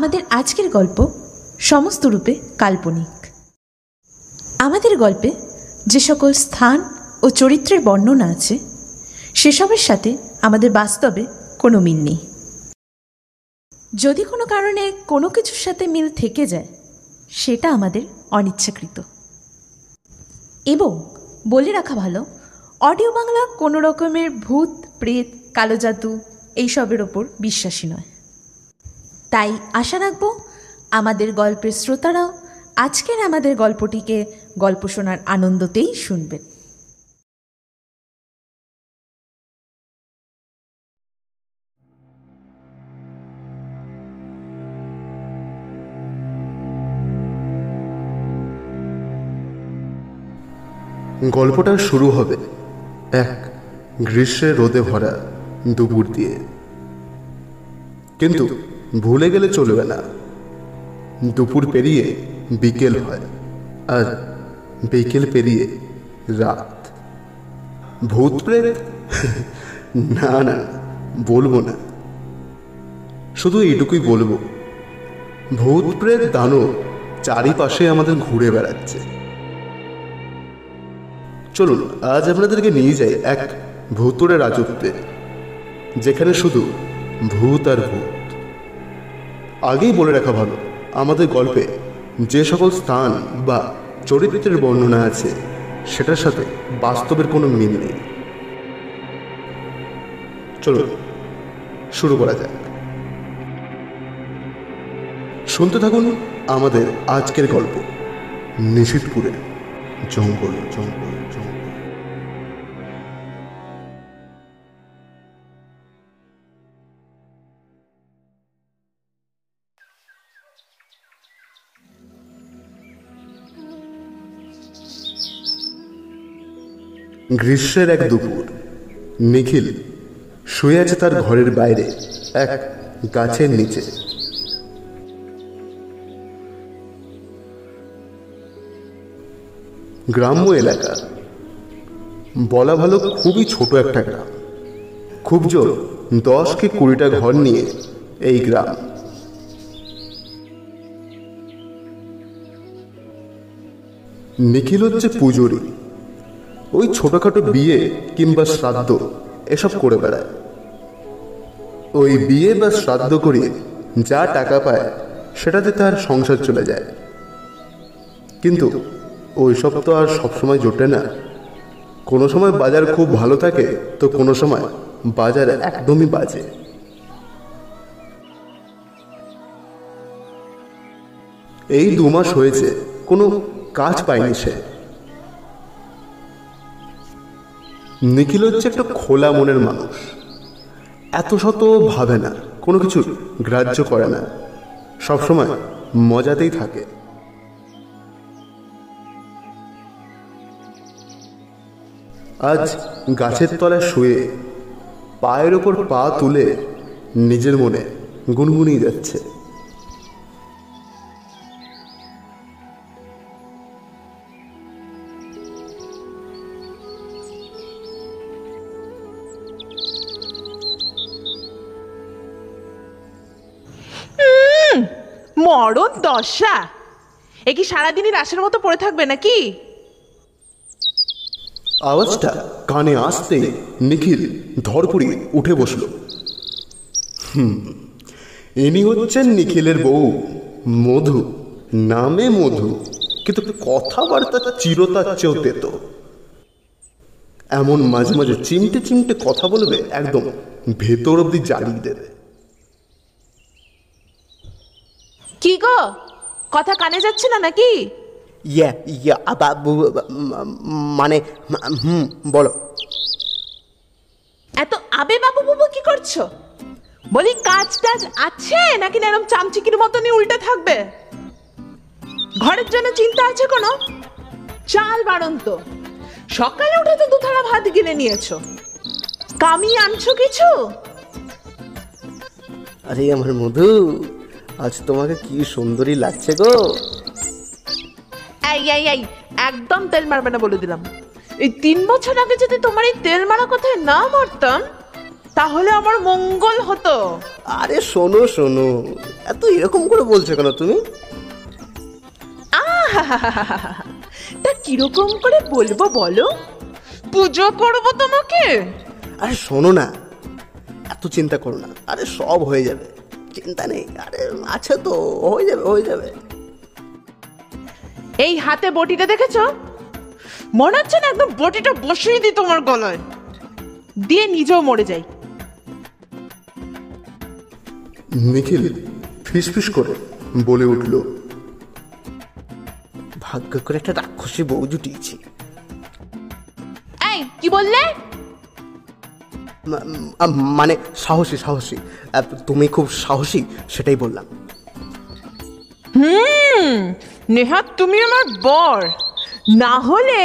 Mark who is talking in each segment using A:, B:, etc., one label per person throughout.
A: আমাদের আজকের গল্প সমস্ত রূপে কাল্পনিক। আমাদের গল্পে যে সকল স্থান ও চরিত্রের বর্ণনা আছে, সেসবের সাথে আমাদের বাস্তবে কোনো মিল নেই। যদি কোনো কারণে কোনো কিছুর সাথে মিল থেকে যায়, সেটা আমাদের অনিচ্ছাকৃত। এবং বলে রাখা ভালো, অডিও বাংলা কোনো রকমের ভূত, প্রেত, কালো জাদু, এইসবের ওপর বিশ্বাসী নয়। তাই আশা রাখব আমাদের গল্পের শ্রোতারাও আজকের আমাদের গল্পটিকে গল্প শোনার আনন্দতেই শুনবেন।
B: গল্পটা শুরু হবে এক গ্রীষ্মের রোদে ভরা দুপুর দিয়ে। কিন্তু ভুলে গেলে চলবে না। দুপুর পেরিয়ে বিকেল হয় আর বিকেল পেরিয়ে রাত। ভূত প্রেত? না না, বলব না। শুধু এইটুকুই বলব। ভূত প্রেত দানব চারিপাশে আমাদের ঘুরে বেড়াচ্ছে। চলুন, আজ আপনাদেরকে নিয়ে যাই এক ভূতুরে রাজত্বে, যেখানে শুধু ভূত আর ভূত। আগেই বলে রাখা ভালো, আমাদের গল্পে যে সকল স্থান বা চরিত্রের বর্ণনা আছে, সেটার সাথে বাস্তবের কোনো মিল নেই। চলুন, শুরু করা যাক। শুনতে থাকুন আমাদের আজকের গল্প নিশিতপুরে জঙ্গল জঙ্গল। গ্রীষ্মের এক দুপুর, নিখিল শুয়ে আছে তার ঘরের বাইরে, এক গাছের নিচে। গ্রাম্য এলাকা, বলা ভালো খুবই ছোট একটা গ্রাম। খুব জোর, দশ কি কুড়িটা ঘর নিয়ে এই গ্রাম। নিখিল হচ্ছে পুজোরি। ওই ছোটখাটো বিয়ে কিংবা শ্রাদ্ধ, এসব করে বেড়ায়। ওই বিয়ে বা শ্রাদ্ধ করিয়ে যা টাকা পায়, সেটাতে তার সংসার চলে যায়। কিন্তু ওইসব তো আর সবসময় জোটে না। কোনো সময় বাজার খুব ভালো থাকে, তো কোনো সময় বাজার একদমই বাজে। এই দু মাস হয়েছে, কোনো কাজ পায়নি সে। নিখিল হচ্ছে একটা খোলা মনের মানুষ। এত শত ভাবে না, কোনো কিছু গ্রাহ্য করে না। সবসময় মজাতেই থাকে। আজ গাছের তলায় শুয়ে পায়ের ওপর পা তুলে নিজের মনে গুনগুনিয়ে যাচ্ছে।
C: মরণ দশা। এ কি সারাদিনই রাশের মতো পড়ে থাকবে নাকি?
B: আওয়াজটা কানে আসতে নিখিল ধরপুরি উঠে বসল। হুম, ইনি হচ্ছেন নিখিলের বউ, মধু, নামে মধু, কিন্তু কথাবার্তা চিরতার চেয়েও তেত। এমন মাঝে মাঝে চিমটে চিমটে কথা বলবে একদম ভেতর অব্দি জ্বালিয়ে দেবে।
C: কি গো? কথা কানে যাচ্ছে না নাকি?
D: ইয়া ইয়া আবা বু- ম- মানে হুম বলো।
C: এত আবে বাবু বাবু কি করছ? বলি কাজ টাজ আছে নাকি না এরকম চামচিকির মতনই উল্টে থাকবে? ঘরের জন্য চিন্তা আছে কোনো? চাল বাড়ন তো সকালে উঠে তো দুথালা ভাত গিলে নিয়েছো। কামিয়ে আনছো কিছু?
D: আরে আমার মধু আজ তোমাকে কি সুন্দরী লাগছে গো?
C: এই এই এই একদম তেল মারবে না বলে দিলাম। এই তিন বছর আগে যদি তোমার এই তেল মারা কথায় না মরতাম তাহলে আমার মঙ্গল হতো।
D: আরে শোনো শোনো এত এরকম করে বলছো কেন তুমি।
C: তা কীরকম করে বলব বলো? পুজো করব তোমাকে?
D: আরে শোনো না এত চিন্তা করো না আরে সব হয়ে যাবে। চিন্তা নেই। আরে আছে তো হয়ে যাবে হয়ে যাবে।
C: এই হাতে বটিটা দেখেছ? মনে হচ্ছে না একদম বটিটা বসিয়ে দিই তোমার গলায়। দিয়ে নিজেও মরে যাই।
B: নিখিল ফিসফিস করে বলে উঠল।
D: ভাগ্য করে একটা রাক্ষসী বউ জুটিয়েছি।
C: এই কি বললে?
D: মানে সাহসী সাহসী। তুমি খুব সাহসী সেটাই বললাম।
C: হুম নেহাত তুমি আমার বর। না হলে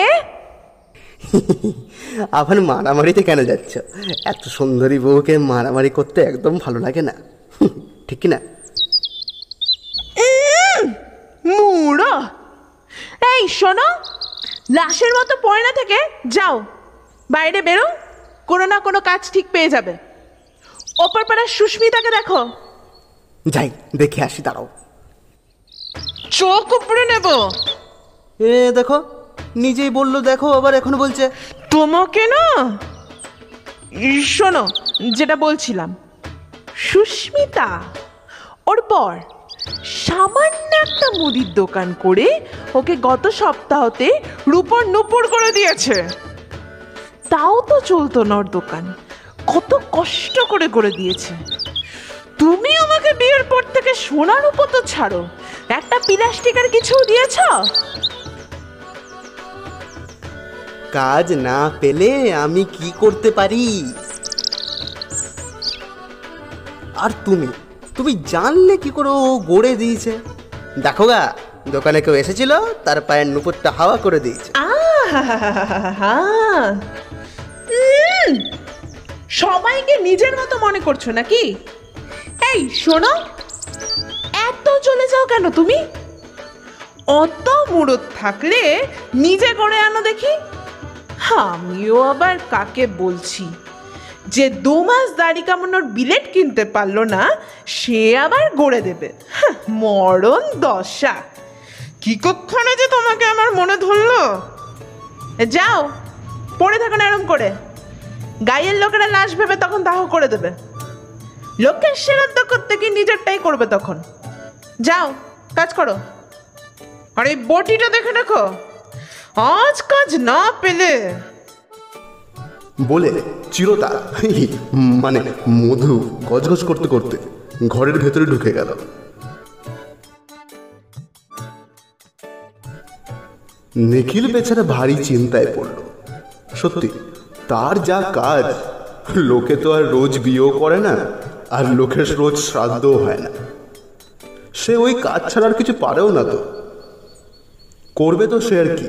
D: আবার মারামারিতে কেন যাচ্ছ? এত সুন্দরী বউকে মারামারি করতে একদম ভালো লাগে না। ঠিক কি না?
C: মুড়ো এই শোনো লাশের মতো পড়ে না থেকে যাও বাইরে বেরো। কোনো না কোনো কাজ ঠিক পেয়ে যাবে। ওপর পাড়ার সুস্মিতাকে দেখো।
D: যাই দেখে আসি দাঁড়াও।
C: চোখ উপড়ে নেব।
D: এ দেখো নিজেই বলল দেখো আবার এখনও বলছে।
C: তোমাকে না? শোনো যেটা বলছিলাম। সুস্মিতা ওর পর সামান্য একটা মুদির দোকান করে ওকে গত সপ্তাহতে রূপর নুপুর করে দিয়েছে। তাও তো চলতো না ওর দোকান। কত কষ্ট করে করে দিয়েছে। তুমি আমাকে বিয়ের পর থেকে সোনার উপর তো ছাড়ো। একটা প্লাস্টিকের কিছু দিয়েছ?
D: কাজ না পেলে আমি কি করতে পারি? আর তুমি? তুমি জানলে কি করে ও গড়ে দিয়েছে? দেখো গা দোকানে কেউ এসেছিল তার পায়ের নুপুরটা হাওয়া করে দিয়েছে।
C: আহা! উম! সবাইকে নিজের মতো মনে করছ নাকি? এই, শোনো। এত চলে যাও কেন তুমি? অত মুরত থাকলে নিজে করে আনো দেখি। আমিও আবার কাকে বলছি? যে দু মাস দাড়ি কামানোর বিলেট কিনতে পারল না, সে আবার গড়ে দেবে। মরণ দশা। কি কক্ষণে যে তোমাকে আমার মনে ধরলো? যাও। পড়ে থাকো না এরম করে। গায়ের লোকেরা লাশ ভেবে তখন দাহ করে দেবে। লোকের শ্রাদ্ধ করতে কি নিজেরটাই করবে তখন। যাও, কাজ করো। আর, এই বটিটা দেখে দেখো আজ কাজ না পেলে।
B: বলে চিরতা মানে মধু গজগজ করতে করতে ঘরের ভেতরে ঢুকে গেল। নিখিল বেচারা ভারী চিন্তায় পড়ল। সত্যি, তার যা কাজ, লোকে তো আর রোজ বিয়েও করে না, আর লোকের রোজ শ্রাদ্ধও হয় না। সে ওই কাজ ছাড়ার কিছু পারেও না তো। করবে তো সে আর কি।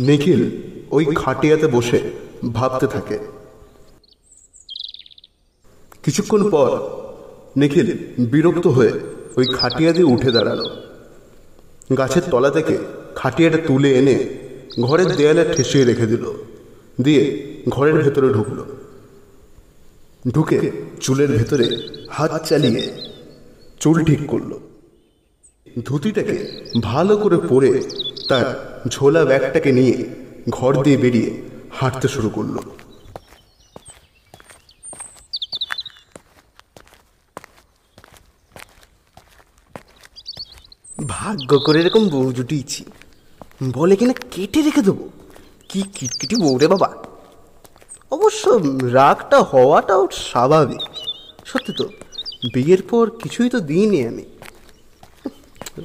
B: নিখিল ওই খাটিয়াতে বসে ভাবতে থাকে। কিছুক্ষণ পর নিখিল বিরক্ত হয়ে ওই খাটিয়া দিয়ে উঠে দাঁড়াল। গাছের তলা থেকে খাটিয়াটা তুলে এনে ঘরের দেয়ালে ঠেসিয়ে রেখে দিল। দিয়ে ঘরের ভেতরে ঢুকলো। ঢুকে চুলের ভেতরে হাত চালিয়ে চুল ঠিক করল। ধুতিটাকে ভালো করে পরে তার ঝোলা ব্যাগটাকে নিয়ে ঘর দিয়ে বেরিয়ে হাঁটতে শুরু করল।
D: ভাগ্য করে এরকম বউ জুটিয়েছি। বলে কিনা কেটে রেখে দেবো। কি কিটকিটি বউ রে বাবা। অবশ্য রাগটা হওয়াটাও স্বাভাবিক। সত্যি তো, বিয়ের পর কিছুই তো দিইনি আমি।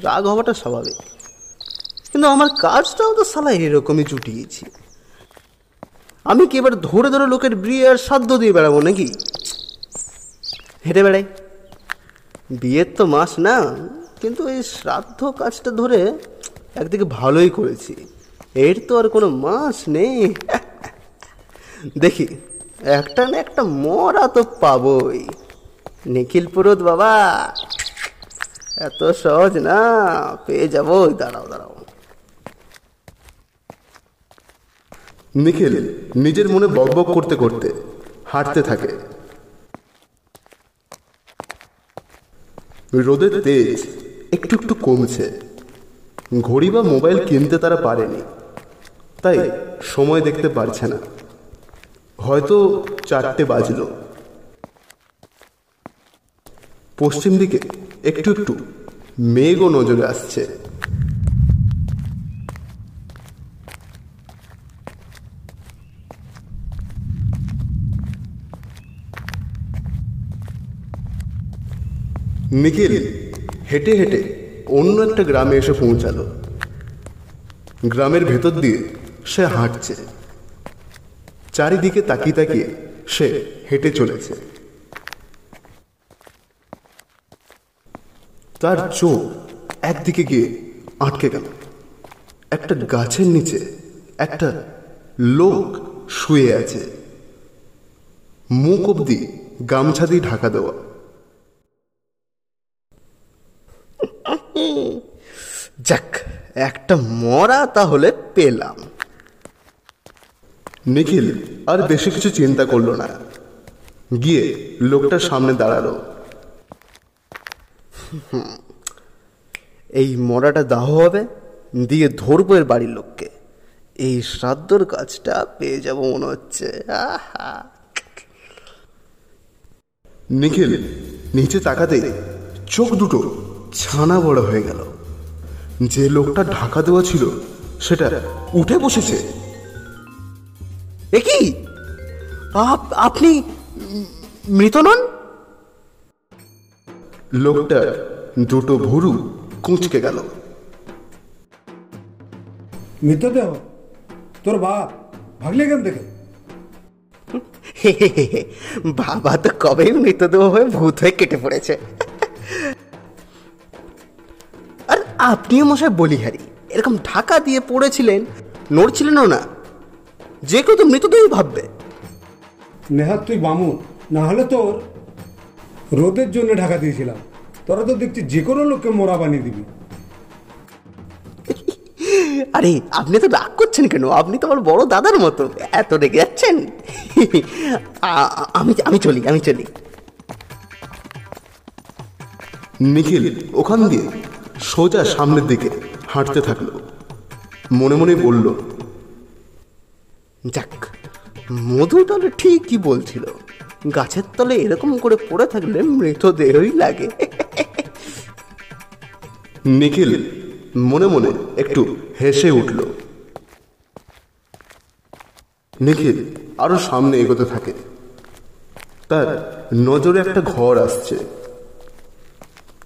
D: রাগ হওয়াটা স্বাভাবিক। কিন্তু আমার কাজটাও তো সালা এরকমই জুটিয়েছি। আমি কি এবার ধরে ধরে লোকের বিয়ে আর সাধ্য দিয়ে বেড়াবো নাকি? হেঁটে বেড়াই। বিয়ের তো মাস না, কিন্তু এই শ্রাদ্ধ কাজটা ধরে একদিকে ভালোই করেছি। এর তো আর কোনো মাস নেই। দেখি, একটা না একটা মরা তো পাবই। নিখিল পুরোত বাবা, এত সহজ না, পেয়ে যাব। দাঁড়াও দাঁড়াও।
B: নিখিল, নিজের মনে বকবক করতে করতে হাঁটতে থাকে। রোদের তেজ একটু একটু কমছে। ঘড়ি বা মোবাইল কিনতে তারা পারেনি। তাই সময় দেখতে পারছে না। হয়তো চারটে বাজলো। পশ্চিম দিকে একটু একটু মেঘও নজরে আসছে। নিখিল হেঁটে হেঁটে অন্য একটা গ্রামে এসে পৌঁছালো। গ্রামের ভেতর দিয়ে সে হাঁটছে। চারিদিকে তাকিয়ে তাকিয়ে সে হেঁটে চলেছে। তার চোখ একদিকে গিয়ে আটকে গেল। একটা গাছের নিচে একটা লোক শুয়ে আছে। মুখ অব্দি গামছা দিয়ে ঢাকা দেওয়া।
D: যাক, একটা মরা তাহলে পেলাম।
B: নিখিল, আর বেশি কিছু চিন্তা করল না। গিয়ে লোকটার সামনে দাঁড়াল।
D: এই মরাটা দাহ হবে, দিয়ে ধরবো এর বাড়ির লোককে। এই শ্রাদ্ধর কাজটা পেয়ে যাব মনে হচ্ছে।
B: নিখিল, নিচে তাকাতে চোখ দুটো ছানা বড় হয়ে গেল। যে লোকটা ঢাকা দেওয়া ছিল সেটা উঠে বসেছে।
D: এ কি আপ- আপনি মৃত নন?
B: লোকটার দুটো ভুরু কুঁচকে গেল।
E: মৃতদেহ তোর বাপ ভাগলে এখান দেখে?
D: বাবা তো কবেই মৃতদেহ হয়ে ভূত হয়ে কেটে পড়েছে। আপনিও মশাই বলিহারি। এরকম ঢাকা দিয়ে পড়েছিলেন নড়ছিলেনও না। যে কেউ তো মৃতদেহই ভাববে।
E: নেহাত তুই বামুন না হলে তোর রোদের জন্য ঢাকা দিয়েছিলাম। তোরা তো দেখছি যে কোনো লোককে মোরা বানিয়ে দিবি।
D: আরে আপনি তো রাগ করছেন কেন? আপনি তো আমার বড় দাদার মতো। এত রেগে যাচ্ছেন? আমি আমি চলি আমি চলি।
B: নিখিল ওখান দিয়ে। সোজা সামনের দিকে হাঁটতে থাকল। মনে মনে বলল,
D: যাক, মধু তাহলে ঠিকই বলছিল। গাছের তলে এরকম করে পড়ে থাকলে মৃতদেহই লাগে।
B: নিখিল মনে মনে একটু হেসে উঠল। নিখিল আরও সামনে এগোতে থাকে। তার নজরে একটা ঘর আসছে।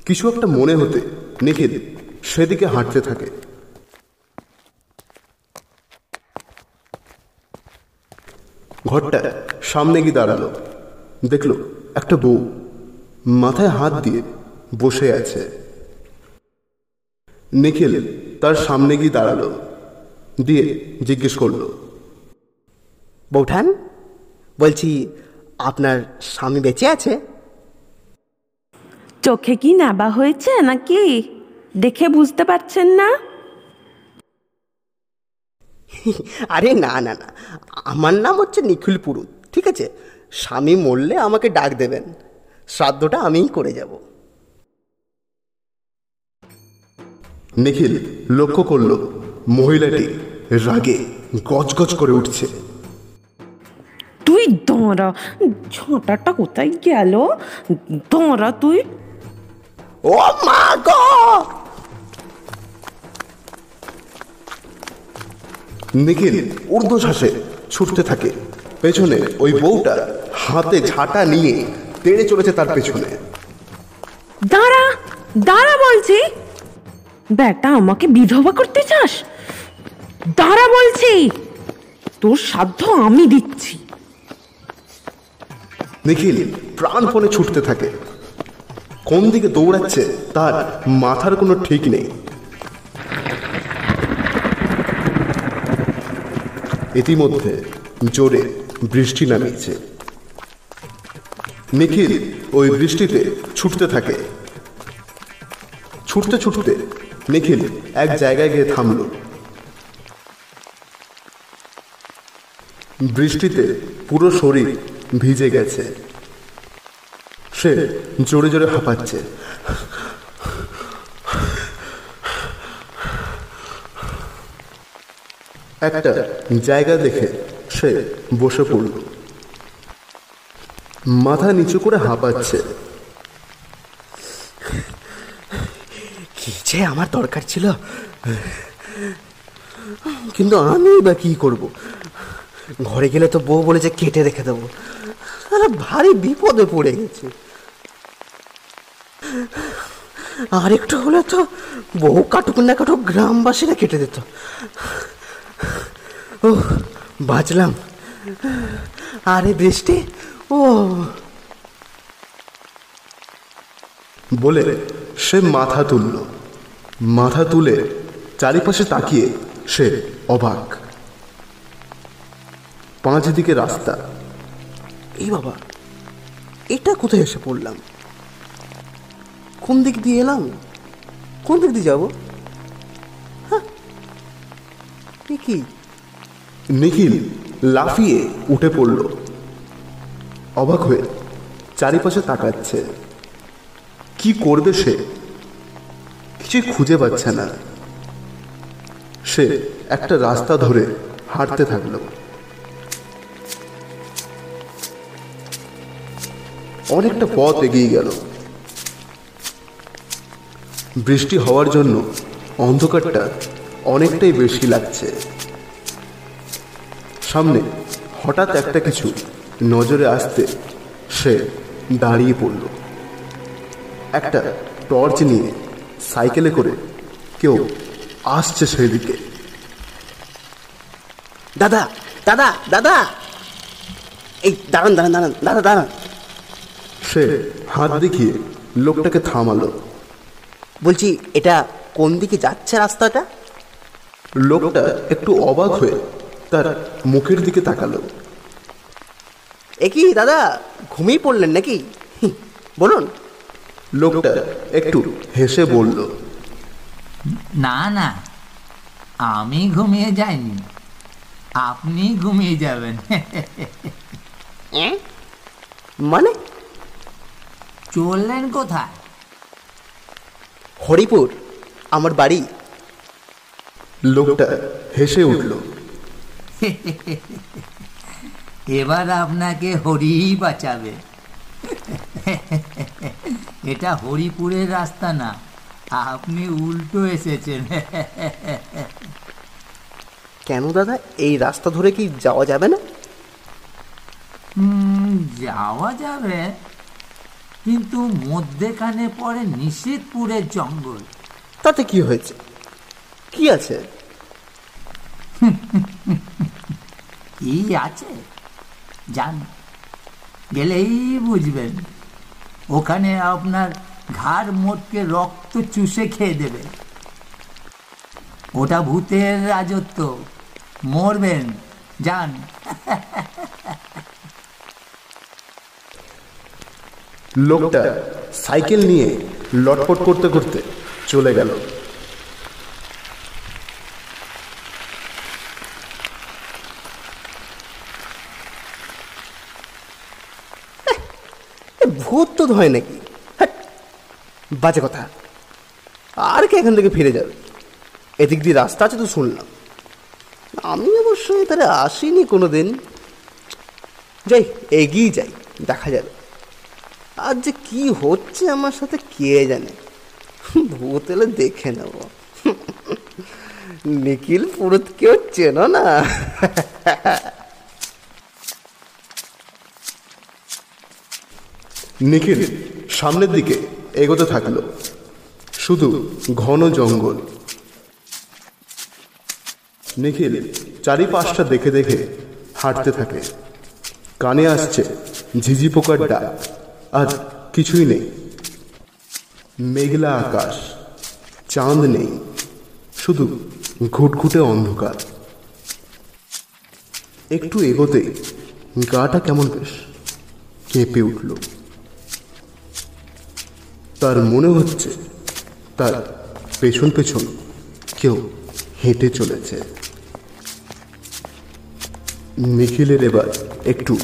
B: কিছু একটা মনে হতে নিখিল সেদিকে হাঁটতে থাকে। ঘরটা সামনে গিয়ে দাঁড়াল। দেখল একটা বউ মাথায় হাত দিয়ে বসে আছে। নিখিল তার সামনে গিয়ে দাঁড়াল, দিয়ে জিজ্ঞেস করল,
D: বৌঠান, বলছি আপনার স্বামী বেঁচে আছে?
F: চোখে কি নাবা হয়েছে নাকি? দেখে বুঝতে পারছেন না?
D: আরে না না না। আমার নাম হচ্ছে নিখিল পুরুত ঠিক আছে? স্বামী মরলে আমাকে ডাক দেবেন। শ্রাদ্ধটা আমিই করে যাব।
B: নিখিল লক্ষ্য করল মহিলাটি রাগে গজগজ করে উঠছে।
F: তুই দাঁড়া ঝাঁটাটা কোথায় গেল? দাঁড়া তুই।
D: ও মা গো!
B: নিখিল ঊর্ধ্বশ্বাসে ছুটতে থাকে। পেছনে ওই বউটা হাতে ঝাঁটা নিয়ে তেড়ে চলেছে তার পেছনে।
F: দাঁড়া দাঁড়া বলছি। বেটা আমাকে বিধবা করতে চাস? দাঁড়া বলছি। তোর সাধ্য আমি দিচ্ছি।
B: নিখিল প্রাণপণে ছুটতে থাকে। কোন দিকে দৌড়াচ্ছে, তার মাথার কোনো ঠিক নেই। ইতিমধ্যে জোরে বৃষ্টি নামিয়েছে। নিখিল ওই বৃষ্টিতে ছুটতে থাকে। ছুটতে ছুটতে নিখিল এক জায়গায় গিয়ে থামল। বৃষ্টিতে পুরো শরীর ভিজে গেছে। সে জোরে জোরে হাঁপাচ্ছে। একটা জায়গা দেখে সে বসে পড়ল। মাথা নিচু করে হাঁপাচ্ছে।
D: কি যে আমার দরকার ছিল? কিন্তু আমি বা কি করব? ঘরে গেলে তো বউ বলেছে কেটে রেখে দেবো। ভারী বিপদে পড়ে গেছে। আর একটু হলে তো বহু কাটুক না কাটুক গ্রামবাসীরা কেটে দিত। ও বাঁচলাম। আরে বৃষ্টি? ও।
B: বলে সে মাথা তুলল। মাথা তুলে চারিপাশে তাকিয়ে সে অবাক। পাঁচ দিকে রাস্তা।
D: এই বাবা এটা কোথায় এসে পড়লাম? কোন দিক দিয়ে এলাম? কোন দিক দিয়ে যাব? হ্যাঁ। কি
B: নিখিল লাফিয়ে উঠে পড়ল। অবাক হয়ে চারিপাশে তাকাচ্ছে। কি করবে সে? কিছুই খুঁজে পাচ্ছে না। সে একটা রাস্তা ধরে হাঁটতে থাকল। অনেকটা পথ এগিয়ে গেল। বৃষ্টি হওয়ার জন্য অন্ধকারটা অনেকটাই বেশি লাগছে। সামনে হঠাৎ একটা কিছু নজরে আসতে সে দাঁড়িয়ে পড়ল। একটা টর্চ নিয়ে সাইকেলে করে কেউ আসছে সেদিকে।
D: দাদা দাদা দাদা! এই দাঁড়ান দাঁড়ান দাঁড়ান দাদা দাঁড়ান।
B: সে হাত দেখিয়ে লোকটাকে থামালো।
D: বলছি এটা কোন দিকে যাচ্ছে রাস্তাটা?
B: লোকটা একটু অবাক হয়ে তার মুখের দিকে তাকালো।
D: এ কি দাদা ঘুমিয়ে পড়লেন নাকি? বলুন।
B: লোকটা একটু হেসে বলল
G: না না আমি ঘুমিয়ে যাইনি। আপনি ঘুমিয়ে যাবেন।
D: মানে?
G: চললেন কোথায়?
D: হরিপুর আমার বাড়ি।
B: লোকটা হেসে উঠল।
G: এবার আপনাকে হরি বাঁচাবে। এটা হরিপুরের রাস্তা না আপনি উল্টো এসেছেন।
D: কেন দাদা এই রাস্তা ধরে কি যাওয়া যাবে না?
G: হুম, যাওয়া যাবে কিন্তু মধ্যেখানে পড়ে নিষেধপুরের জঙ্গল।
D: তাতে কি হয়েছে? কি আছে?
G: কি আছে? যান গেলেই বুঝবেন। ওখানে আপনার ঘাড় মোটকে রক্ত চুষে খেয়ে দেবে। ওটা ভূতের রাজত্ব। মরবেন। যান
B: লোকটা সাইকেল নিয়ে লটপট করতে করতে চলে গেল।
D: ভূত তো হয় নাকি? হ্যাট, বাজে কথা। আর কে এখান থেকে ফিরে যাবে? এদিক দিয়ে রাস্তা আছে তো শুনলাম। আমি অবশ্যই তারা আসিনি কোনো দিন যাই এগিয়ে যাই দেখা যাবে। আর যে কি হচ্ছে আমার সাথে কে জানে? ভূত এলে দেখে নেব। নিখিল পুরুত কেউ চেনো না?
B: নিখিল, সামনের দিকে এগোতে থাকল। শুধু ঘন জঙ্গল। নিখিল চারিপাশটা দেখে দেখে হাঁটতে থাকে। কানে আসছে ঝিঝি পোকার ডাক। আর কিছুই নেই। মেঘলা আকাশ, চাঁদ নেই, শুধু ঘুটঘুটে অন্ধকার। একটু এগোতে গাটা কেমন বেশ, কেঁপে উঠল। তার মনে হচ্ছে তার পেছন পেছন কেউ হেঁটে চলেছে। নিখিলের এবার একটু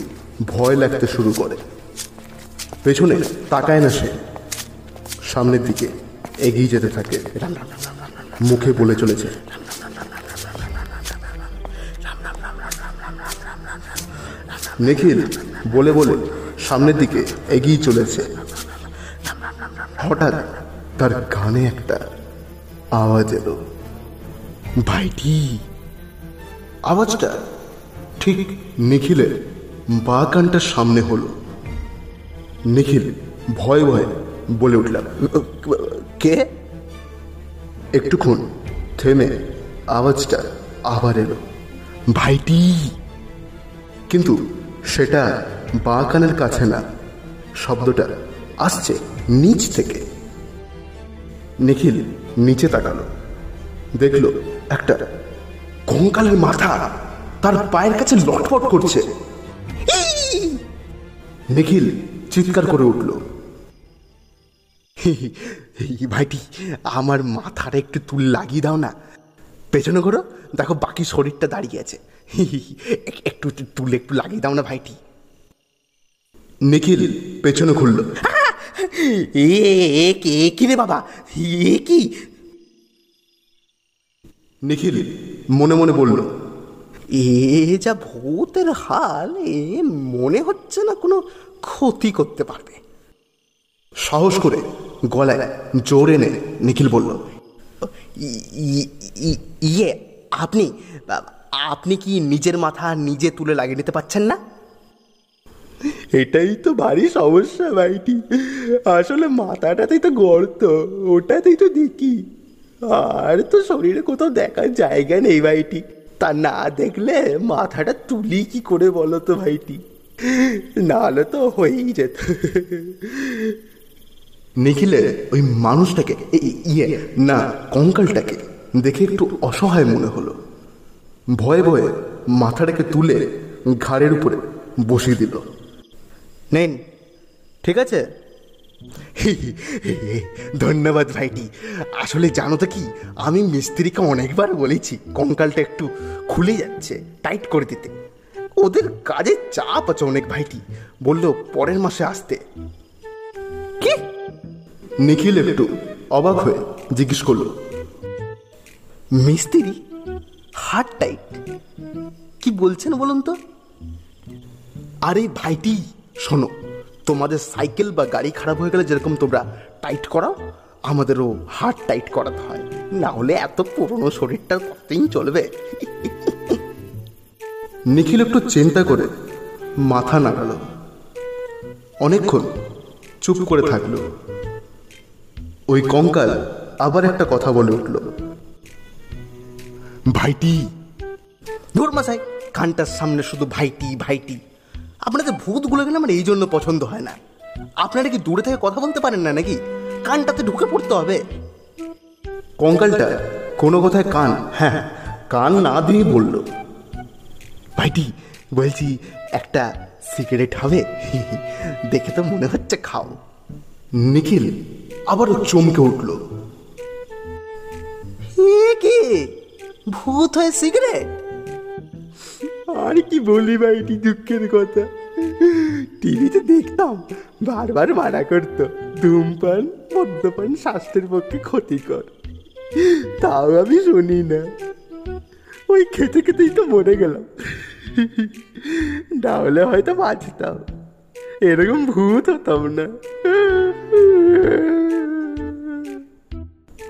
B: ভয় লাগতে শুরু করে। পেছনে তাকায় না সে। সামনের দিকে এগিয়ে যেতে থাকে। মুখে বলে চলেছে, নিখিল, বলে বলে সামনের দিকে এগিয়ে চলেছে। হঠাৎ তার কানে একটা আওয়াজ এলো। ভাইটি, আওয়াজটা ঠিক নিখিলের বা কানটার সামনে হলো। নিখিল ভয়ে ভয়ে বলে উঠলাম,
D: কে?
B: একটুক্ষণ থেমে আওয়াজটা আবার এলো, ভাইটি। কিন্তু সেটা বা কানের কাছে না, শব্দটা আসছে নিচ থেকে। নিখিল নিচে তাকালো, দেখল একটা কঙ্কালের মাথা তার পায়ের কাছে লটপট করছে। নিখিল চিৎকার করে উঠল। ভাইটি আমার মাথাটা একটু তুল লাগিয়ে দাও না। পেছনে করো দেখো বাকি শরীরটা দাঁড়িয়ে আছে। এক- একটু তুলে একটু লাগিয়ে দাও না ভাইটি। নিখিল পেছনে খুললো
D: এ এ কে কি রে বাবা? এ কি?
B: নিখিল মনে মনে বলল
D: এ যা ভূতের হাল এ মনে হচ্ছে না কোনো ক্ষতি করতে পারবে।
B: সাহস করে গলায় জোর এনে নিখিল বলল
D: ইয়ে আপনি আপনি কি নিজের মাথা নিজে তুলে লাগিয়ে নিতে পারছেন না?
B: এটাই তো ভারী সমস্যা ভাইটি। আসলে মাথাটাতেই তো গর্ত, ওটাতেই তো দেখি আর তো শরীরে কোথাও দেখার জায়গা নেই ভাইটি। তা না দেখলে মাথাটা তুলি কি করে বলো তো ভাইটি? নাহলে তো হয়েই যেত। নিখিলের ওই মানুষটাকে ইয়ে না কঙ্কালটাকে দেখে একটু অসহায় মনে হলো। ভয়ে ভয়ে মাথাটাকে তুলে ঘাড়ের উপরে বসিয়ে দিল।
D: নেন ঠিক আছে?
B: ধন্যবাদ ভাইটি। আসলে জানো তো কি আমি মিস্ত্রিকে অনেকবার বলেছি কঙ্কালটা একটু খুলে যাচ্ছে টাইট করে দিতে। ওদের কাজের চাপ আছে অনেক ভাইটি বলল পরের মাসে আসতে। কি? নিখিল একটু অবাক হয়ে জিজ্ঞেস করল
D: মিস্ত্রি? Heart tight. কি বলছেন বলুন তো?
B: আরে ভাইটি শোনো তোমাদের সাইকেল বা গাড়ি খারাপ হয়ে গেলে যেরকম তোমরা টাইট করাও আমাদেরও হার্ট টাইট করাতে হয়। না হলে এত পুরনো শরীরটা কতদিন চলবে? নিখিল একটু চিন্তা করে মাথা নাড়ালো। অনেকক্ষণ চুপ করে থাকল। ওই কঙ্কাল আবার একটা কথা বলে উঠল। ভাইটি।
D: ধুর মাসাই কানটার সামনে শুধু ভাইটি ভাইটি। আপনাদের ভূতগুলো গেলে আমার এই জন্য পছন্দ হয় না? আপনারা কি দূরে থেকে কথা বলতে পারেন না নাকি? কানটাতে ঢুকে পড়তে হবে।
B: কঙ্কালটা কোনো কথায় কান হ্যাঁ কান না দিয়ে বলল। ভাইটি বলছি, একটা সিগারেট হবে? দেখে তো মনে হচ্ছে খাও। নিখিল আবারও চমকে উঠল।
D: কি? ভূত হয়ে সিগারেট?
B: আর কি বলি ভাইটি দুঃখের কথা। টিভিতে দেখতাম, বারবার মানা করতো, ধূমপান, মদ্যপান স্বাস্থ্যের পক্ষে ক্ষতিকর। তাও আমি শুনি না। ওই খেতে খেতেই তো মরে গেলাম। না হলে হয়তো বাঁচতাম। এরকম ভূত হতাম না।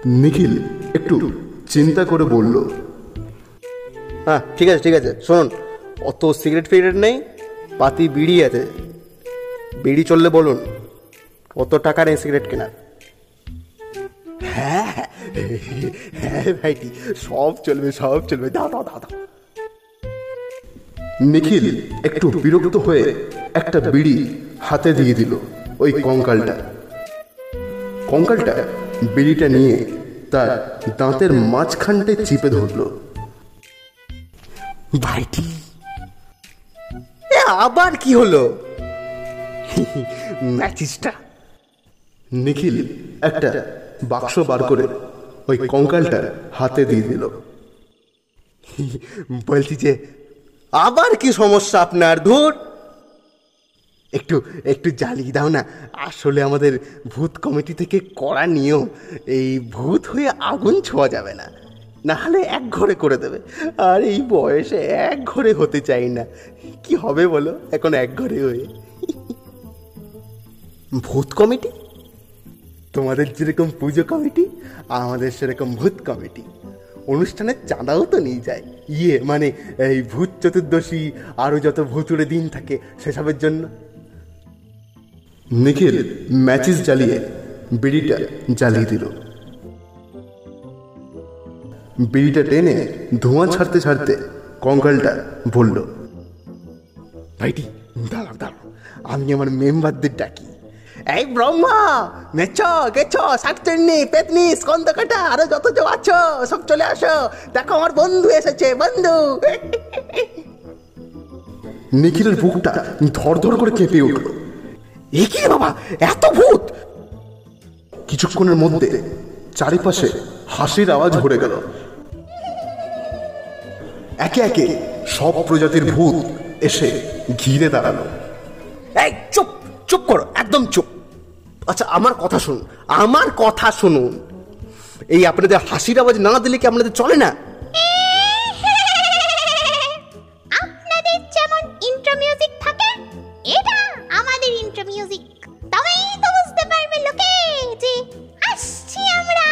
B: নিখিল একটু চিন্তা করে বলল।
D: হ্যাঁ ঠিক আছে ঠিক আছে শুনুন। অত সিগারেট ফিগারেট নেই পাতি বিড়ি আছে। বিড়ি চললে বলুন অত টাকা নেই সিগারেট কেনার।
B: হ্যাঁ হ্যাঁ ভাইটি সব চলবে সব চলবে। দাও দাও দাও দাও। নিখিল একটু বিরক্ত হয়ে একটা বিড়ি হাতে দিয়ে দিল ওই কঙ্কালটা। কঙ্কালটা বিড়িটা নিয়ে তার দাঁতের মাঝখানটায় চিপে ধরলো। ভাইটি।
D: আবার কি হলো?
B: ম্যাচিসটা। নিখিল একটা বাক্স বার করে ওই কঙ্কালটা হাতে দিয়ে দিল। বলছি যে
D: আবার কি সমস্যা আপনার? ধুর।
B: একটু একটু জ্বালিয়ে দাও না। আসলে আমাদের ভূত কমিটি থেকে করা নিয়ম, এই ভূত হয়ে আগুন ছোঁয়া যাবে না। নাহলে এক ঘরে করে দেবে। আর এই বয়সে এক ঘরে হতে চাই না। কি হবে বলো? এখন এক ঘরে হয়ে। ভূত কমিটি? তোমাদের যেরকম পুজো কমিটি, আমাদের সেরকম ভূত কমিটি। অনুষ্ঠানের চাঁদাও তো নিয়ে যায়। ইয়ে মানে এই ভূত চতুর্দশী আরও যত ভূতুরে দিন থাকে সেসবের জন্য।
H: নিখিল ম্যাচিস জ্বালিয়ে বিড়িটা জ্বালিয়ে দিল। বিড়িটা টেনে ধোঁয়া ছাড়তে ছাড়তে কঙ্কালটা বলল
B: ভাইটি দাঁড়াও দাঁড়াও। আমি আমার মেম্বারদের ডাকি। এই ব্রহ্মা মেছ গেছ শাকচন্নি পেতনি স্কন্দকাটা আরও যত কেউ আছো সব চলে আসো। দেখো আমার বন্ধু এসেছে বন্ধু।
H: নিখিলের বুকটা ধরধর করে কেঁপে উঠল।
B: এ কি বাবা এত ভূত?
H: কিছুক্ষণের মধ্যে চারিপাশে হাসির আওয়াজ ভরে গেল। একে একে সব প্রজাতির ভূত এসে ঘিরে দাঁড়াল।
B: এই চুপ! চুপ করো একদম চুপ। আচ্ছা আমার কথা শুনুন আমার কথা শুনুন। এই আপনাদের হাসির আওয়াজ না দিলে কি আপনাদের চলে না?
I: আপনাদের যেমন ইন্ট্রো মিউজিক থাকে এটা আমাদের ইন্ট্রো মিউজিক তবেই তো বুঝতে পারবে লোকে যে আসছি আমরা।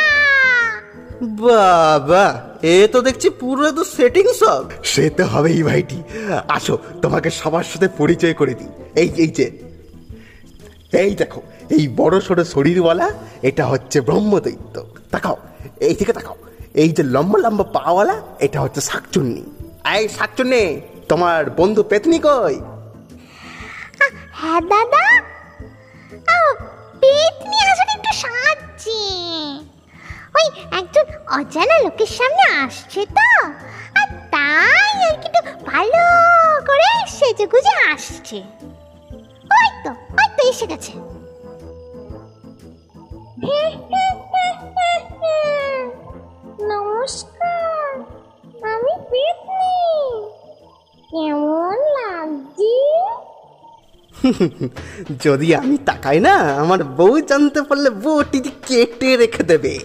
B: বাবা এ তো দেখছি পুরো তো সেটিং সব। সে তো হবেই ভাইটি। আসো তোমাকে সবার সাথে পরিচয় করে দিই। এই এই যে এই দেখো, এই বড় সড়ো শরীরওয়ালা, এটা হচ্ছে ব্রহ্মদৈত্য। তাকাও, এই থেকে তাকাও, এই যে লম্বা লম্বা পাওয়ালা, এটা হচ্ছে শাকচুন্নি। এই শাকচুন্নি, তোমার বন্ধু পেতনি কই?
I: হ্যাঁ দাদা। নিয়ে আসলে একটু সাহায্যে। ওই একজন অজানা লোকের সামনে আসছে তো, আর তাই আর কি ভালো করে সেজে গুজে আসছে। এসে গেছে। নমস্কার, আমি পেতনি। কেমন লাগছে?
B: যদি আমি তাকাই না, আমার বউ জানতে পারলে বউটি কেটে রেখে দেবে।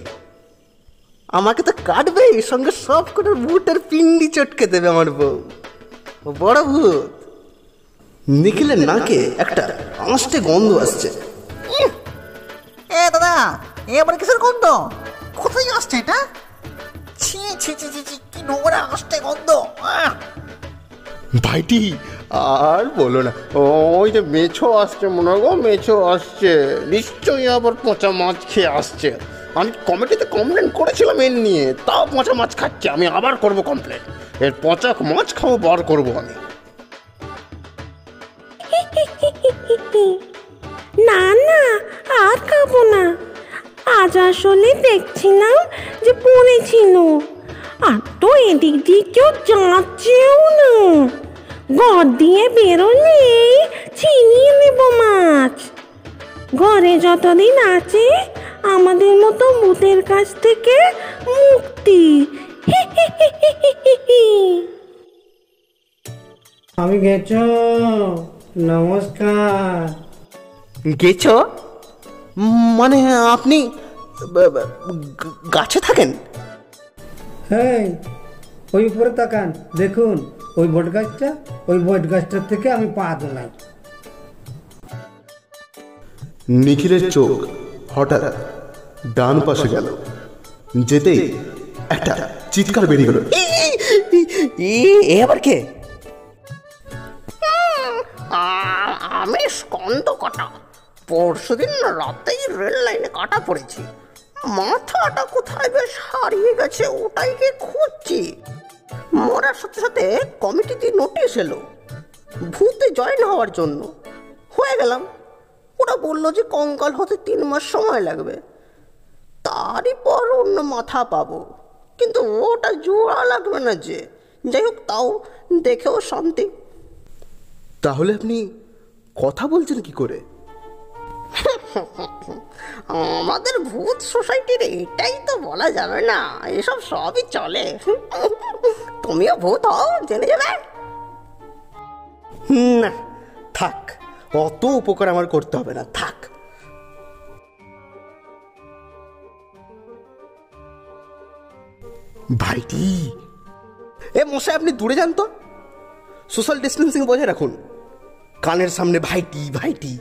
B: আমাকে তো কাটবে, সঙ্গে সব করে বুটের পিন্ডি চটকে দেবে আমার বউ। বড় ভূত। নিখিলের নাকে একটা আঁশটে গন্ধ আসছে।
D: এ দাদা এবার কিসের গন্ধ? কোথায় আসছে এটা? ছি ছি ছি ছি ছি, কি নোংরা আসছে গন্ধ। আহ!
H: ভাইটি আর বলো না ওই যে মেছো আসছে মনে হয় গো মেছো আসছে। নিশ্চয়ই আবার পচা মাছ খেয়ে আসছে। আমি কমিটিতে কমপ্লেন করেছিলাম এর নিয়ে তাও পচা মাছ খাচ্ছে আমি আবার করব কমপ্লেন এর পচা মাছ খাব বার করব আমি।
F: আর খাব না। আজ আসলে দেখছিলাম যে পড়েছিল আর তো এদিক দিয়ে কেউ যাচ্ছেও না। ঘর দিয়ে বেরোলেই ছিনিয়ে নেব মাছ। ঘরে যতদিন আছে আমাদের মতো ভূতের কাছ থেকে মুক্তি।
E: আমি গেছ। নমস্কার।
B: গেছ? মানে আপনি গাছে থাকেন?
E: হ্যাঁ ওই উপরে তাকান দেখুন ওই বট গাছটা ওই বট গাছটার থেকে আমি পা দিলাম
H: নিখিলের চোখ হঠাৎ ডান পাশে গেল যেতেই একটা চিৎকার বেরিয়ে গেল।
B: এ আবার কে?
D: আমি স্কন্দ কাটা পরশুদিন রাতেই রেল লাইনে কাটা পড়েছি। মাথাটা কোথায় বেশ হারিয়ে গেছে ওটাই কি খুঁজছি। মরার সাথে সাথে কমিটিতে নোটিশ এলো, ভূতে জয়েন হওয়ার জন্য। হয়ে গেলাম। ওরা বলল যে কঙ্কাল হতে তিন মাস সময় লাগবে। তারই পর অন্য মাথা পাবো। কিন্তু ওটা জোড়া লাগবে না যে। যাই হোক, তাও দেখেও শান্তি।
H: তাহলে আপনি কথা বলছেন কি করে?
D: আমাদের ভূত সোসাইটির এটাই তো বলা যাবে না, এসব সবই চলে। তুমিও ভূত হও, জেনে যাবে।
B: না, থাক,
D: অত উপকার আমার করতে হবে না, থাক। ভাইটি, এ মশাই, আপনি দূরে যান তো। সোশ্যাল ডিস্টেন্সিং বজায় রাখুন। কানের সামনে ভাইটি ভাইটি।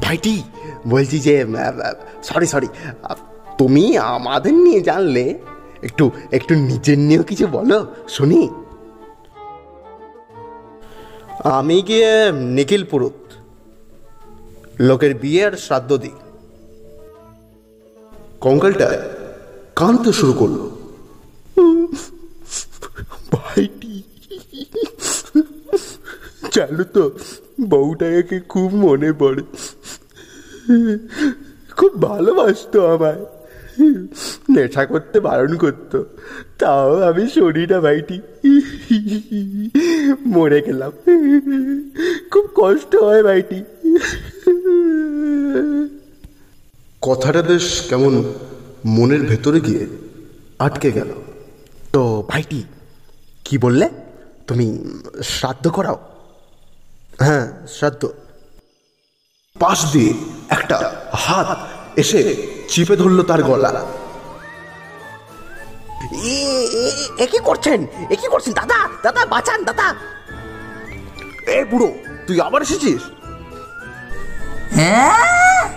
D: ভাইটি বলছি যে সরি সরি তুমি আমাদের নিয়ে জানলে একটু একটু নিজের নিয়েও কিছু বলো শুনি। আমি গিয়ে নিখিল পুরুত লোকের বিয়ে আর শ্রাদ্ধ দিই।
B: কঙ্কালটা কাঁদতে শুরু করল। ভাইটি জানো তো বউটাকে খুব মনে পড়ে। খুব ভালোবাসতো আমায়। নেশা করতে বারণ করতো। তাও আমি শুনি না ভাইটি। মরে গেলাম। খুব কষ্ট হয় ভাইটি। কথাটা বেশ কেমন মনের ভেতরে গিয়ে আটকে গেল।
D: তো ভাইটি কি বললে? তুমি শ্রাদ্ধ করাও? হ্যাঁ শ্রাদ্ধ
B: পাশ দিয়ে একটা হাত এসে চিপে ধরলো তার গলা।
D: এ- কি করছেন? এ কি করছেন? দাদা দাদা বাঁচান দাদা।
B: এ বুড়ো তুই আবার এসেছিস?
G: হ্যাঁ?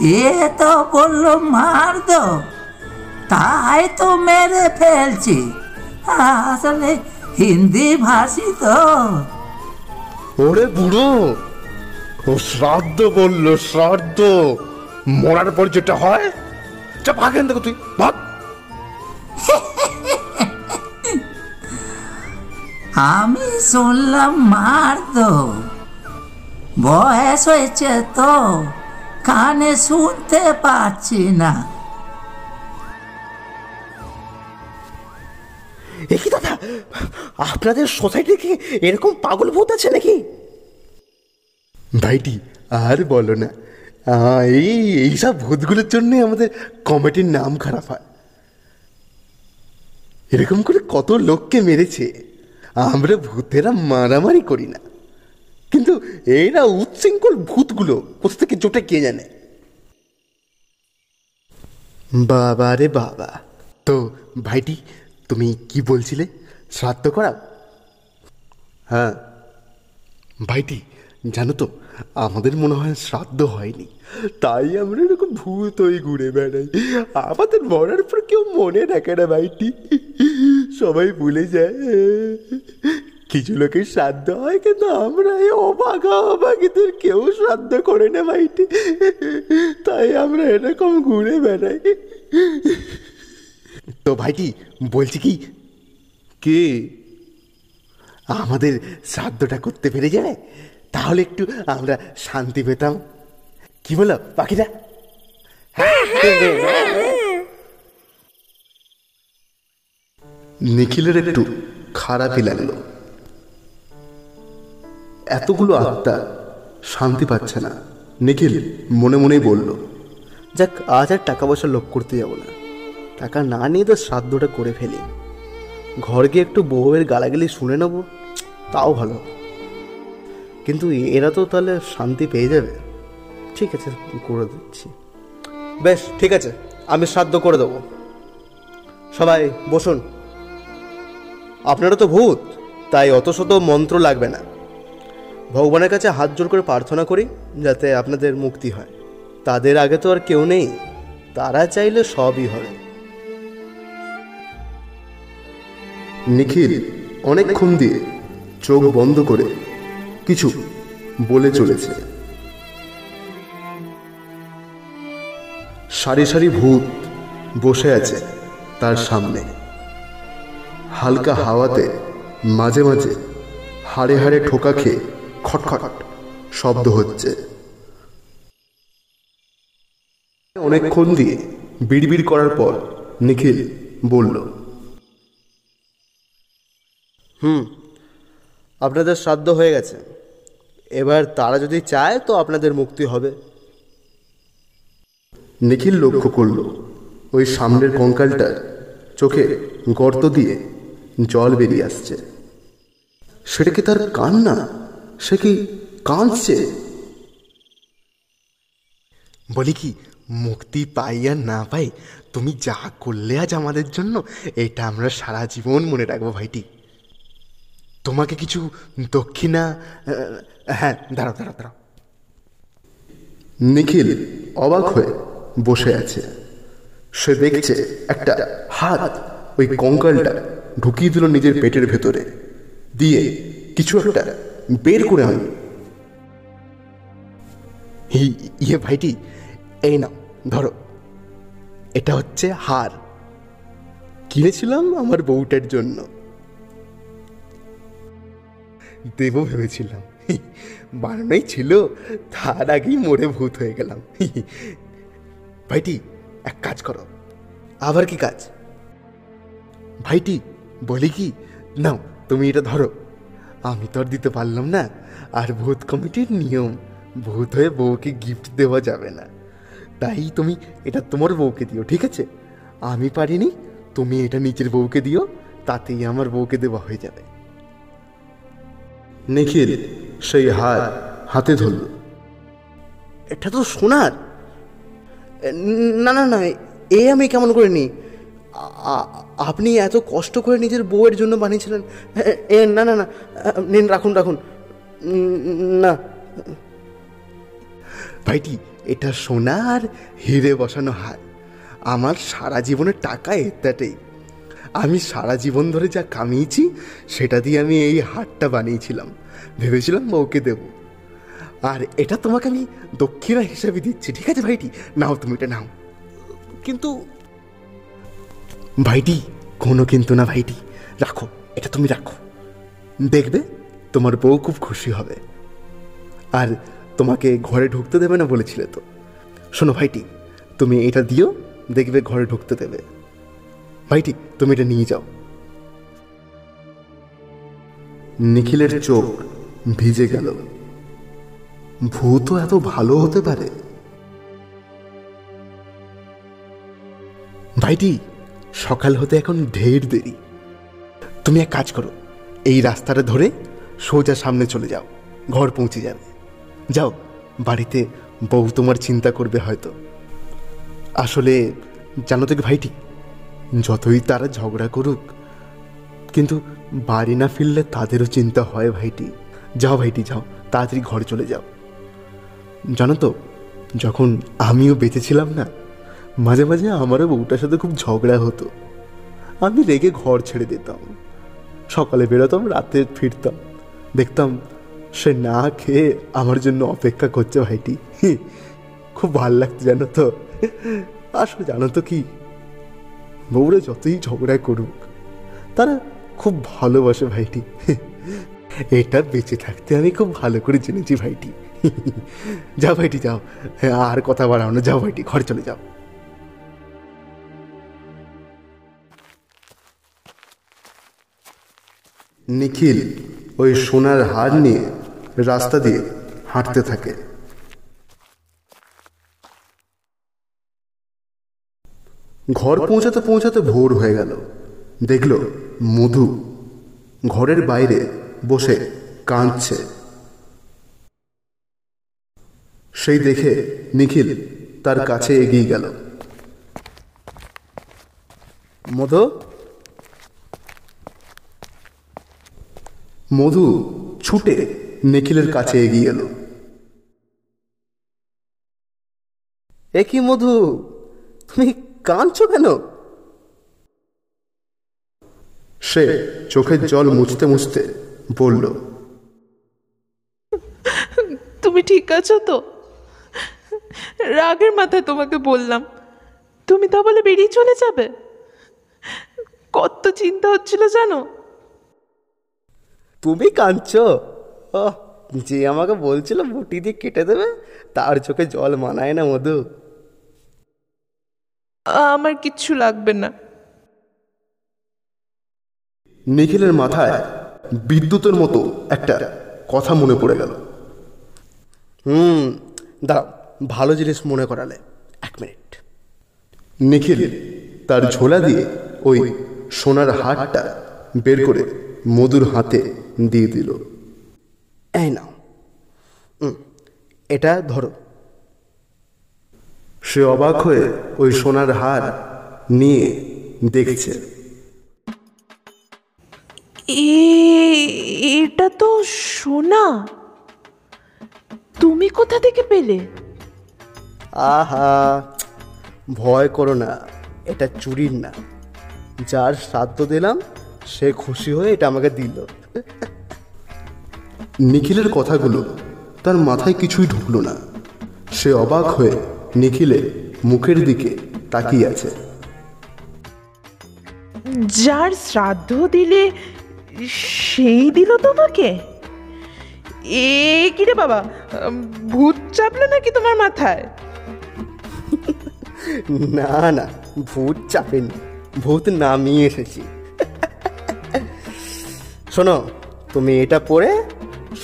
G: এ তো বলল মার দো তাই তো মেরে ফেলছি। আসলে হিন্দি ভাষী তো।
B: ওরে বুড়ো ও শ্রাদ্ধ বলল শ্রাদ্ধ। মরার পর যেটা হয় যা ভাগেন দেখো তুই ভাগ।
G: আমি শুনলাম মার দো বয়স হয়েছে তো কানে শুনতে পাচ্ছি না।
D: এ কি দাদা আপনাদের সোসাইটি কি এরকম পাগল ভূত আছে নাকি?
B: ভাইটি, আর বলো না। এই, এইসব ভূতগুলোর জন্যই আমাদের কমিটির নাম খারাপ হয়। এরকম করে কত লোককে মেরেছে। আমরা ভূতেরা মারামারি করি না। কিন্তু এরা উচ্ছৃঙ্খল ভূতগুলো কোথা থেকে জোটে কে জানে? বাবা রে বাবা। তো ভাইটি, তুমি কি বলছিলে? শ্রাদ্ধ করাও হ্যাঁ। ভাইটি, জানো তো, আমাদের মনে হয় শ্রাদ্ধ হয়নি। তাই আমরা এরকম ভূত হয়ে ঘুরে বেড়াই। আমাদের মরার পর কেউ মনে রাখে না, ভাইটি। সবাই ভুলে যায়। কিছু লোকের শ্রাদ্ধ হয়, কিন্তু আমরা এই অবাগিদের কেউ শ্রাদ্ধ করে না, ভাইটি। তাই আমরা এরকম ঘুরে বেড়াই। তো ভাইটি, বলছি কি কে? আমাদের শ্রাদ্ধটা করতে পেরে যাবে তাহলে একটু আমরা শান্তি পেতাম। কি বলো পাখিরা? নিখিলের একটু খারাপই লাগল। এতগুলো আত্মা শান্তি পাচ্ছে না। নিখিল মনে মনেই বলল
D: যাক আজ আর টাকা পয়সা লোক করতে যাব না। টাকা না নিয়ে তো শ্রাদ্ধটা করে ফেলি। ঘর গিয়ে একটু বউয়ের গালাগালি শুনে নেব, তাও ভালো। কিন্তু এরা তো তাহলে শান্তি পেয়ে যাবে। ঠিক আছে, করে দিচ্ছি। বেশ, ঠিক আছে, আমি শ্রাদ্ধ করে দেবো। সবাই, বসুন। আপনারা তো ভূত, তাই অত শত মন্ত্র লাগবে না। ভগবানের কাছে হাত জোর করে প্রার্থনা করি, যাতে আপনাদের মুক্তি হয়। তাদের আগে তো আর কেউ নেই, তারা চাইলে সবই হবে
B: নিখিল অনেকক্ষণ দিয়ে চোখ বন্ধ করে কিছু বলে চলেছে। সারি সারি ভূত বসে আছে তার সামনে। হালকা হাওয়াতে মাঝে মাঝে হাড়ে হাড়ে ঠোকা খেয়ে খটখট শব্দ হচ্ছে। অনেকক্ষণ দিয়ে বিড়বিড় করার পর নিখিল বলল
D: আপনাদের শ্রাদ্ধ হয়ে গেছে। এবার তারা যদি চায় তো আপনাদের মুক্তি হবে।
B: নিখিল লক্ষ্য করল ওই সামনের কঙ্কালটার চোখে গর্ত দিয়ে জল বেরিয়ে আসছে।
J: সেটা কি তার কান্না সে কি কাঁদছে?
B: বলি কি মুক্তি পাই আর না পাই তুমি যা করলে আজ আমাদের জন্য এটা আমরা সারা জীবন মনে রাখব ভাইটি। তোমাকে কিছু দক্ষিণা হ্যাঁ দাঁড়াও দাঁড়াও দাঁড়াও।
J: নিখিল অবাক হয়ে বসে আছে। সে দেখছে একটা হাত ওই কঙ্কালটা ঢুকিয়ে দিল নিজের পেটের ভেতরে। দিয়ে কিছু একটা বের করে আনলো।
B: ই- ইয়ে ভাইটি এই নাও ধরো। এটা হচ্ছে হার। কিনেছিলাম আমার বউটার জন্য। দেবো ভেবেছিলাম। বানানোই ছিল, তার আগেই মরে ভূত হয়ে গেলাম। ভাইটি, এক কাজ করো। আবার কি কাজ? ভাইটি, বলি কি? নাও, তুমি এটা ধরো। আমি তো আর দিতে পারলাম না। আর ভূত কমিটির নিয়ম, ভূত হয়ে বউকে গিফট দেওয়া যাবে না। তাই তুমি এটা তোমার বউকে দিও, ঠিক আছে? আমি পারিনি, তুমি এটা নিজের বউকে দিও, তাতেই আমার বউকে দেওয়া হয়ে যাবে।
J: নিখিল সেই হার হাতে ধরল।
B: এটা তো সোনার। না না না এ আমি কেমন করে নিই? আপনি এত কষ্ট করে নিজের বউয়ের জন্য বানিয়েছিলেন? এ- এ না না না নিন রাখুন রাখুন। না। ভাইটি এটা সোনার হিরে বসানো হার। আমার সারা জীবনের টাকা এটাতেই আমি সারা জীবন ধরে যা কামিয়েছি সেটা দিয়ে আমি এই হারটা বানিয়েছিলাম। ভেবেছিলাম বউকে দেবো। আর এটা তোমাকে আমি দক্ষিণা হিসেবে দিচ্ছি ঠিক আছে ভাইটি? নাও তুমি এটা নাও। কিন্তু ভাইটি কোনো কিন্তু না ভাইটি। রাখো এটা তুমি রাখো। দেখবে তোমার বউ খুব খুশি হবে। আর তোমাকে ঘরে ঢুকতে দেবে না বলেছিলে তো। শোনো ভাইটি তুমি এটা দিও দেখবে ঘরে ঢুকতে দেবে। ভাইটি তুমি এটা নিয়ে যাও।
J: নিখিলের চোখ ভিজে গেল। ভূত এত ভালো হতে পারে?
B: ভাইটি, সকাল হতে এখন ঢের দেরি। তুমি এক কাজ করো, এই রাস্তাটা ধরে সোজা সামনে চলে যাও, ঘর পৌঁছে যাবে। যাও, বাড়িতে বউ তোমার চিন্তা করবে হয়তো। আসলে, জানো তো ভাইটি যতই তারা ঝগড়া করুক, কিন্তু বাড়ি না ফিরলে তাদেরও চিন্তা হয় ভাইটি। যাও ভাইটি, যাও, তাড়াতাড়ি ঘরে চলে যাও। জানো তো, যখন আমিও বেঁচেছিলাম না, মাঝে মাঝে আমারও বউটার সাথে খুব ঝগড়া হতো। আমি রেগে ঘর ছেড়ে দিতাম। সকালে বেরোতাম, রাতে ফিরতাম। দেখতাম সে না খেয়ে আমার জন্য অপেক্ষা করছে ভাইটি। খুব ভালো লাগতো জানো তো। আসলে জানো তো কি বউরা যতই ঝগড়া করুক, তারা খুব ভালোবাসে ভাইটি। এটা বেঁচে থাকতে আমি খুব ভালো করে জেনেছি ভাইটি। যাও ভাইটি, যাও। আর কথা বাড়ানো যাও ভাইটি, ঘরে চলে যাও।
J: নিখিল ওই সোনার হার নিয়ে রাস্তা দিয়ে হাঁটতে থাকে। ঘর পৌঁছাতে পৌঁছাতে ভোর হয়ে গেল। দেখল মধু ঘরের বাইরে বসে কাঁদছে। সেই দেখে নিখিল তার কাছে এগিয়ে গেল।
B: মধু?
J: মধু ছুটে নিখিলের কাছে এগিয়ে এলো।
B: এ কি মধু? তুমি কাঁদছো কেন?
J: সে চোখের জল মুছতে মুছতে বলল
C: তুমি ঠিক আছো তো? রাগের মাথায় তোমাকে বললাম। তুমি তা বলে বেরিয়ে চলে যাবে? কত চিন্তা হচ্ছিল জানো?
B: তুমি কাঁদছো? যে আমাকে বলছিল বুটি দিয়ে কেটে দেবে তার চোখে জল মানায় না মধু।
C: আমার কিচ্ছু লাগবে না।
J: নিখিলের মাথায় বিদ্যুতের মতো একটা কথা মনে পড়ে গেল।
B: হুম দাঁড়াও ভালো জিনিস মনে করালে এক মিনিট।
J: নিখিল তার ঝোলা দিয়ে ওই সোনার হারটা বের করে মধুর হাতে
B: দিয়ে দিল।
D: এই নাও। হুম, এটা ধরো।
B: সে অবাক হয়ে ওই সোনার হার নিয়ে দেখছে।
C: এটা তো সোনা। তুমি কোথা থেকে পেলে?
D: আহা ভয় করো না এটা চুরির না। যার শ্রাদ্ধ দিলাম সে খুশি হয়ে এটা আমাকে দিল।
B: নিখিলের কথাগুলো তার মাথায় কিছুই ঢুকলো না। সে অবাক হয়ে নিখিলের মুখের দিকে তাকিয়ে আছে।
C: যার শ্রাদ্ধ দিলে সেই দিল তোমাকে? এ কি রে বাবা ভূত চাপলো নাকি তোমার মাথায়?
D: না না ভূত চাপেনি ভূত নামিয়ে এসেছি। শোনো তুমি এটা পরে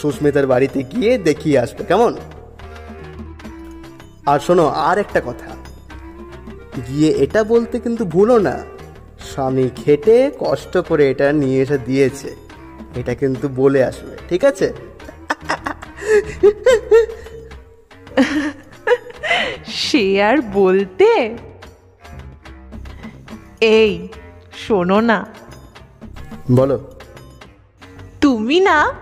D: সুস্মিতার বাড়িতে গিয়ে দেখিয়ে আসবে কেমন? আর শোনো আর একটা কথা। গিয়ে এটা বলতে কিন্তু ভুলো না। স্বামী খেটে কষ্ট করে এটা নিয়ে এসে দিয়েছে। এটা কিন্তু বলে আসবে ঠিক আছে?
C: সে আর বলতে? এই শোনো না।
D: বলো।
C: তুমি না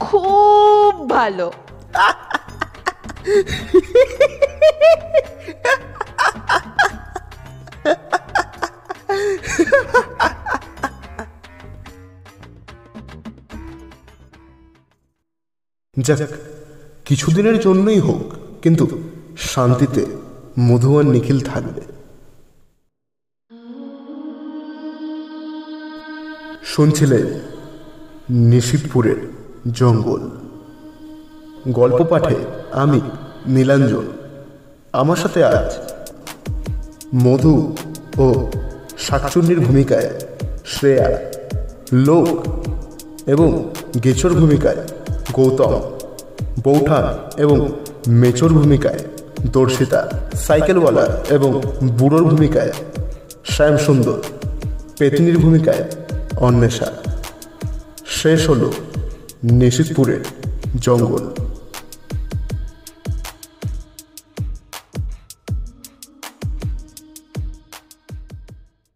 C: খুব ভালো।
B: যাক, কিছুদিনের জন্যই হোক, কিন্তু শান্তিতে মধু আর নিখিল থাকবে। শুনছিলেন নিশিবপুরের জঙ্গল? গল্প পাঠে আমি, নীলাঞ্জন, আমার সাথে আজ মধু ও শাকচুন্নির ভূমিকায় শ্রেয়া, লোক এবং গেচোর ভূমিকায় গৌতম। বৌঠান এবং মেচোর ভূমিকায় দর্শিতা সাইকেলওয়ালা এবং বুড়োর ভূমিকায় শ্যামসুন্দর পেতনির ভূমিকায় অন্বেষা। শেষ হল নিশিতপুরের জঙ্গল।